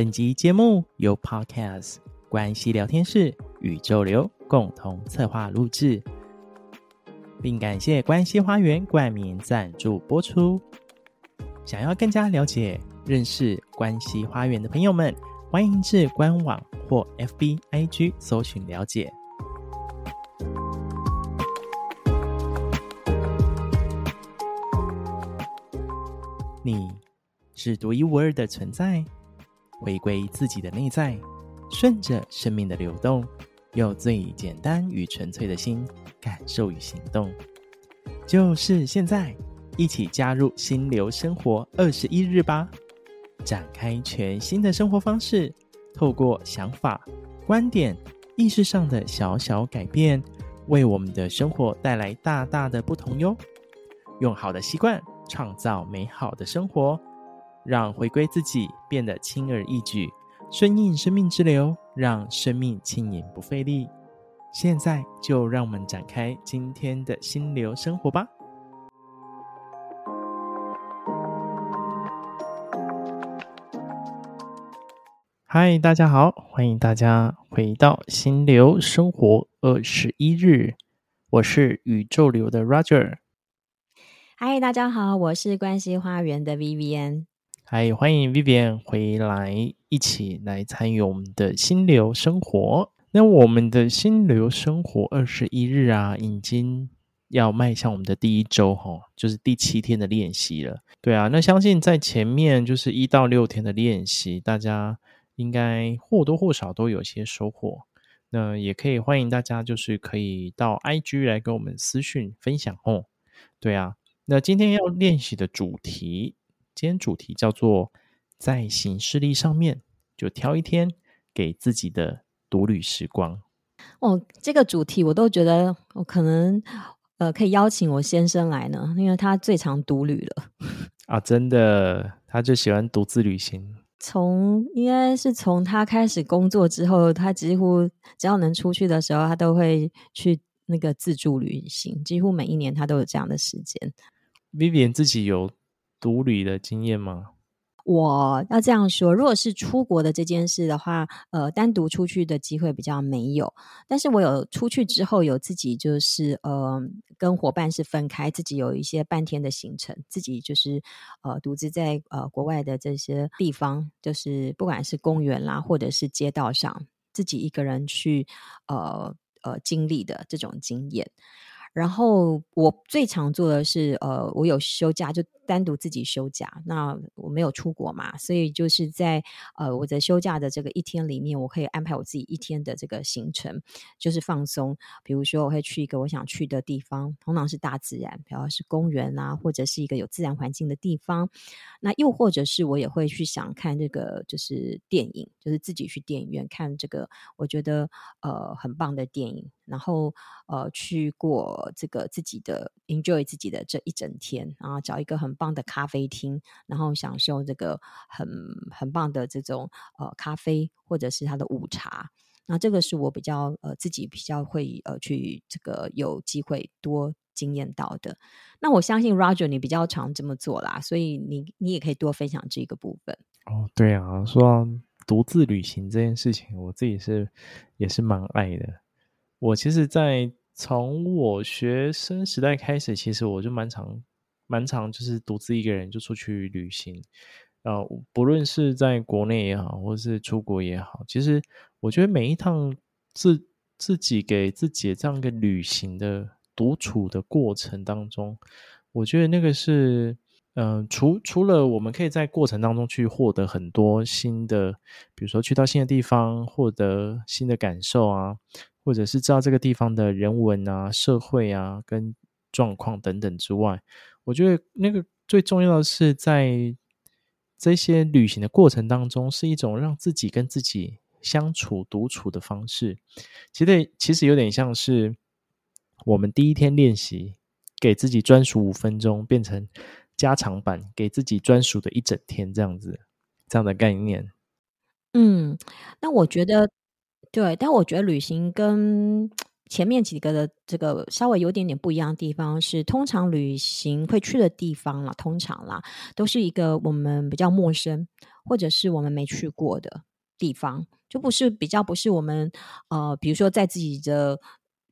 本集节目由 Podcast 关系聊天室宇宙流共同策划录制，并感谢关系花园冠名赞助播出。想要更加了解、认识关系花园的朋友们，欢迎至官网或 FB IG 搜寻了解。你是独一无二的存在，回归自己的内在，顺着生命的流动，用最简单与纯粹的心感受与行动。就是现在，一起加入心流生活二十一日吧，展开全新的生活方式，透过想法、观点、意识上的小小改变，为我们的生活带来大大的不同哟。用好的习惯。创造美好的生活，让回归自己变得轻而易举，顺应生命之流，让生命轻盈不费力。现在就让我们展开今天的心流生活吧。嗨，大家好，欢迎大家回到心流生活二十一日，我是宇宙流的 Roger。嗨，大家好，我是关系花园的 V V N。嗨，欢迎 Vivian 回来，一起来参与我们的心流生活。那我们的心流生活二十一日啊，已经要迈向我们的第一周哈，就是第七天的练习了。对啊，那相信在前面就是一到六天的练习，大家应该或多或少都有些收获。那也可以欢迎大家，就是可以到 IG 来跟我们私讯分享哦。对啊。那今天要练习的主题，今天主题叫做在行事历上面就挑一天给自己的独旅时光。哦，这个主题我都觉得我可能呃可以邀请我先生来呢，因为他最常独旅了。啊，真的，他就喜欢独自旅行。从应该是从他开始工作之后，他几乎只要能出去的时候，他都会去那个自助旅行，几乎每一年他都有这样的时间。Vivian 自己有独旅的经验吗？我要这样说，如果是出国的这件事的话，呃，单独出去的机会比较没有。但是我有出去之后，有自己就是呃，跟伙伴是分开，自己有一些半天的行程，自己就是呃，独自在呃国外的这些地方，就是不管是公园啦，或者是街道上，自己一个人去呃呃经历的这种经验。然后我最常做的是，呃，我有休假就单独自己休假。那我没有出国嘛，所以就是在呃我的休假的这个一天里面，我可以安排我自己一天的这个行程，就是放松。比如说，我会去一个我想去的地方，通常是大自然，比如是公园啊，或者是一个有自然环境的地方。那又或者是我也会去想看这个就是电影，就是自己去电影院看这个我觉得呃很棒的电影，然后呃去过。这个自己的 enjoy 自己的这一整天，然后找一个很棒的咖啡厅，然后享受这个很很棒的这种呃咖啡或者是他的午茶。那这个是我比较呃自己比较会呃去这个有机会多经验到的。那我相信 Roger 你比较常这么做啦，所以你你也可以多分享这个部分。哦，对啊，说独自旅行这件事情，我自己是也是蛮爱的。我其实，在从我学生时代开始，其实我就蛮常、蛮常，就是独自一个人就出去旅行。呃，不论是在国内也好，或是出国也好，其实我觉得每一趟自自己给自己这样一个旅行的独处的过程当中，我觉得那个是，嗯、除除了我们可以在过程当中去获得很多新的，比如说去到新的地方，获得新的感受啊。或者是知道这个地方的人文啊、社会啊、跟状况等等之外，我觉得那个最重要的是在这些旅行的过程当中，是一种让自己跟自己相处、独处的方式。其实，其实有点像是我们第一天练习，给自己专属五分钟，变成加长版，给自己专属的一整天，这样子，这样的概念。嗯，那我觉得。对，但我觉得旅行跟前面几个的这个稍微有点点不一样的地方是，通常旅行会去的地方啦，通常啦，都是一个我们比较陌生，或者是我们没去过的地方，就不是比较不是我们呃，比如说在自己的。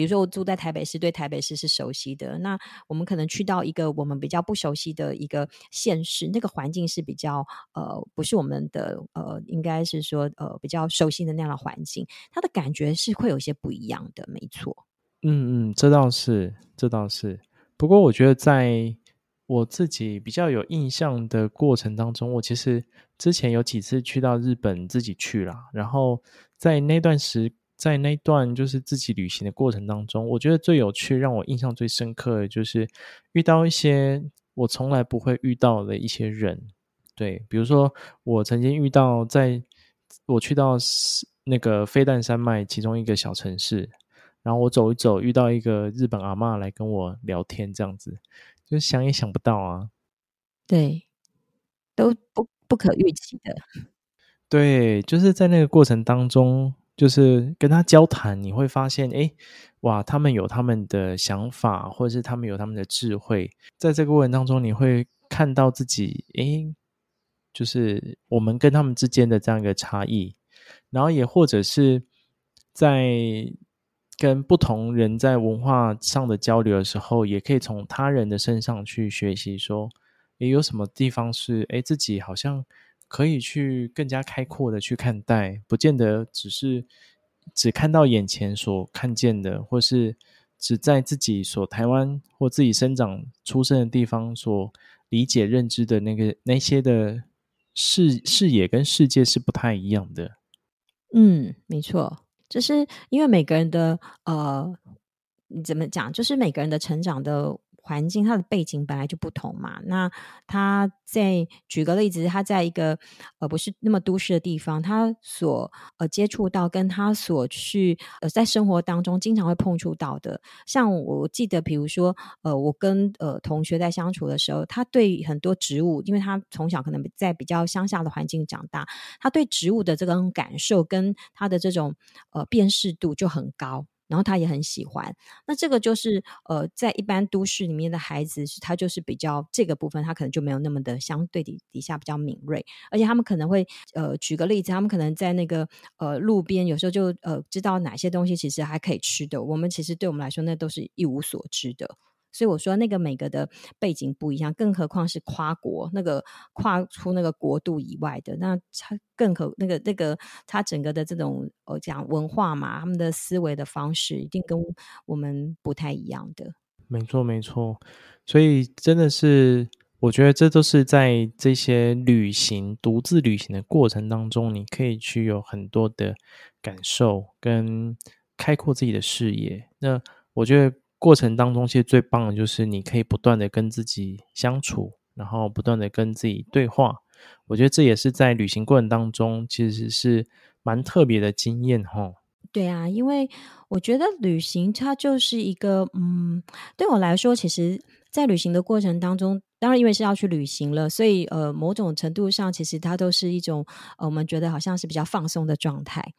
比如说，我住在台北市，对台北市是熟悉的。那我们可能去到一个我们比较不熟悉的一个县市，那个环境是比较呃，不是我们的呃，应该是说呃比较熟悉的那样的环境，它的感觉是会有些不一样的，没错。嗯嗯，这倒是，这倒是。不过我觉得，在我自己比较有印象的过程当中，我其实之前有几次去到日本自己去了，然后在那段时。在那段就是自己旅行的过程当中，我觉得最有趣、让我印象最深刻的就是遇到一些我从来不会遇到的一些人。对，比如说我曾经遇到，在我去到那个飞弹山脉其中一个小城市，然后我走一走，遇到一个日本阿嬷来跟我聊天，这样子，就想也想不到啊。对，都不不可预期的。对，就是在那个过程当中。就是跟他交谈，你会发现，哎，哇，他们有他们的想法，或者是他们有他们的智慧，在这个过程当中，你会看到自己，哎，就是我们跟他们之间的这样一个差异，然后也或者是在跟不同人在文化上的交流的时候，也可以从他人的身上去学习，说，诶，有什么地方是，哎，自己好像。可以去更加开阔的去看待，不见得只是只看到眼前所看见的，或是只在自己所台湾或自己生长出生的地方所理解认知的那个那些的视视野跟世界是不太一样的。嗯，没错，就是因为每个人的呃，你怎么讲，就是每个人的成长的。环境，它的背景本来就不同嘛。那他在举个例子，他在一个呃不是那么都市的地方，他所呃接触到跟他所去呃在生活当中经常会碰触到的，像我记得，比如说呃我跟呃同学在相处的时候，他对很多植物，因为他从小可能在比较乡下的环境长大，他对植物的这种感受跟他的这种呃辨识度就很高。然后他也很喜欢，那这个就是呃，在一般都市里面的孩子，他就是比较这个部分，他可能就没有那么的相对底底下比较敏锐，而且他们可能会呃，举个例子，他们可能在那个呃路边，有时候就呃知道哪些东西其实还可以吃的，我们其实对我们来说，那都是一无所知的。所以我说，那个每个的背景不一样，更何况是跨国那个跨出那个国度以外的，那他更可那个那个他整个的这种呃讲文化嘛，他们的思维的方式一定跟我们不太一样的。没错，没错。所以真的是，我觉得这都是在这些旅行、独自旅行的过程当中，你可以去有很多的感受跟开阔自己的视野。那我觉得。过程当中，其实最棒的就是你可以不断的跟自己相处，然后不断的跟自己对话。我觉得这也是在旅行过程当中，其实是蛮特别的经验哈。对啊，因为我觉得旅行它就是一个，嗯，对我来说，其实。在旅行的过程当中，当然因为是要去旅行了，所以呃，某种程度上其实它都是一种，我们觉得好像是比较放松的状态。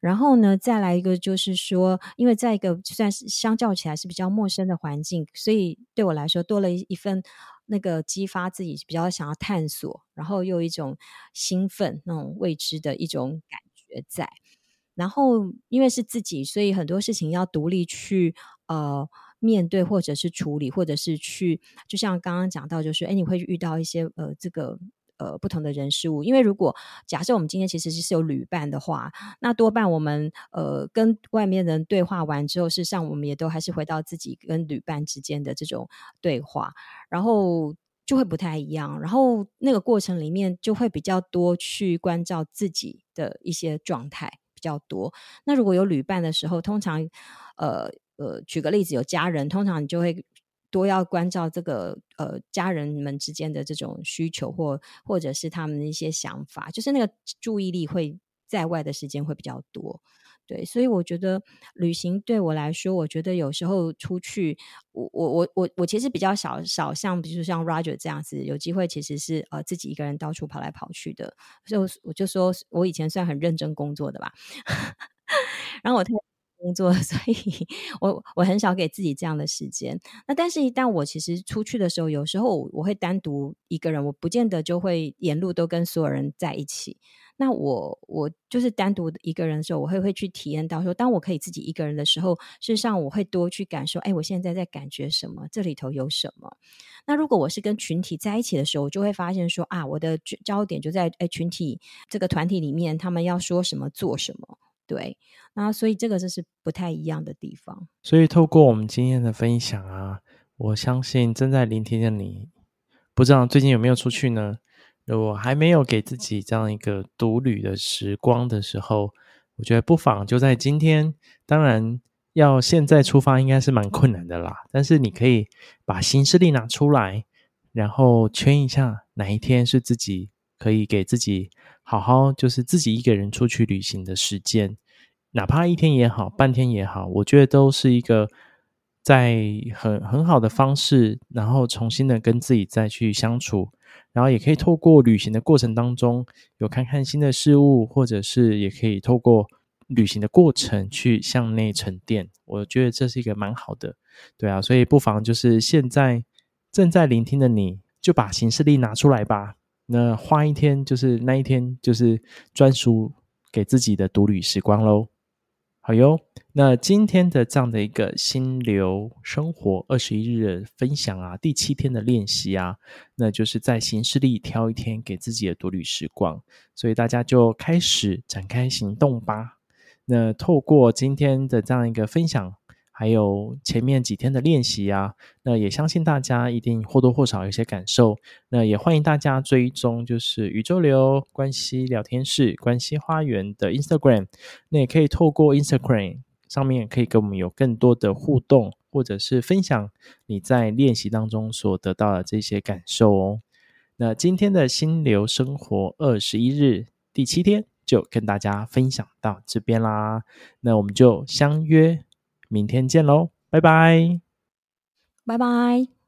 然后呢，再来一个就是说，因为在一个算是相较起来是比较陌生的环境，所以对我来说多了一一份那个激发自己比较想要探索，然后又一种兴奋那种未知的一种感觉在。然后因为是自己，所以很多事情要独立去呃。面对，或者是处理，或者是去，就像刚刚讲到，就是哎，你会遇到一些呃，这个呃不同的人事物。因为如果假设我们今天其实是有旅伴的话，那多半我们呃跟外面人对话完之后，事实上我们也都还是回到自己跟旅伴之间的这种对话，然后就会不太一样。然后那个过程里面就会比较多去关照自己的一些状态比较多。那如果有旅伴的时候，通常呃。呃，举个例子，有家人，通常你就会多要关照这个呃家人们之间的这种需求，或或者是他们的一些想法，就是那个注意力会在外的时间会比较多。对，所以我觉得旅行对我来说，我觉得有时候出去，我我我我我其实比较少少像，比如说像 Roger 这样子，有机会其实是呃自己一个人到处跑来跑去的。所以我就说我以前算很认真工作的吧，然后我工作，所以我我很少给自己这样的时间。那但是，一旦我其实出去的时候，有时候我会单独一个人，我不见得就会沿路都跟所有人在一起。那我我就是单独一个人的时候，我会会去体验到说，当我可以自己一个人的时候，事实上我会多去感受，哎，我现在在感觉什么？这里头有什么？那如果我是跟群体在一起的时候，我就会发现说，啊，我的焦点就在哎群体这个团体里面，他们要说什么，做什么。对，那所以这个就是不太一样的地方。所以透过我们今天的分享啊，我相信正在聆听的你，不知道最近有没有出去呢？如果还没有给自己这样一个独旅的时光的时候，我觉得不妨就在今天。当然，要现在出发应该是蛮困难的啦。但是你可以把行事历拿出来，然后圈一下哪一天是自己可以给自己好好就是自己一个人出去旅行的时间，哪怕一天也好，半天也好，我觉得都是一个在很很好的方式，然后重新的跟自己再去相处。然后也可以透过旅行的过程当中，有看看新的事物，或者是也可以透过旅行的过程去向内沉淀。我觉得这是一个蛮好的，对啊，所以不妨就是现在正在聆听的你，就把行事历拿出来吧。那花一天，就是那一天，就是专属给自己的独旅时光喽。好哟，那今天的这样的一个心流生活二十一日的分享啊，第七天的练习啊，那就是在行事历挑一天给自己的独旅时光，所以大家就开始展开行动吧。那透过今天的这样一个分享。还有前面几天的练习啊，那也相信大家一定或多或少有些感受。那也欢迎大家追踪，就是宇宙流关系聊天室、关系花园的 Instagram。那也可以透过 Instagram 上面，可以跟我们有更多的互动，或者是分享你在练习当中所得到的这些感受哦。那今天的心流生活二十一日第七天，就跟大家分享到这边啦。那我们就相约。明天见喽，拜拜，拜拜。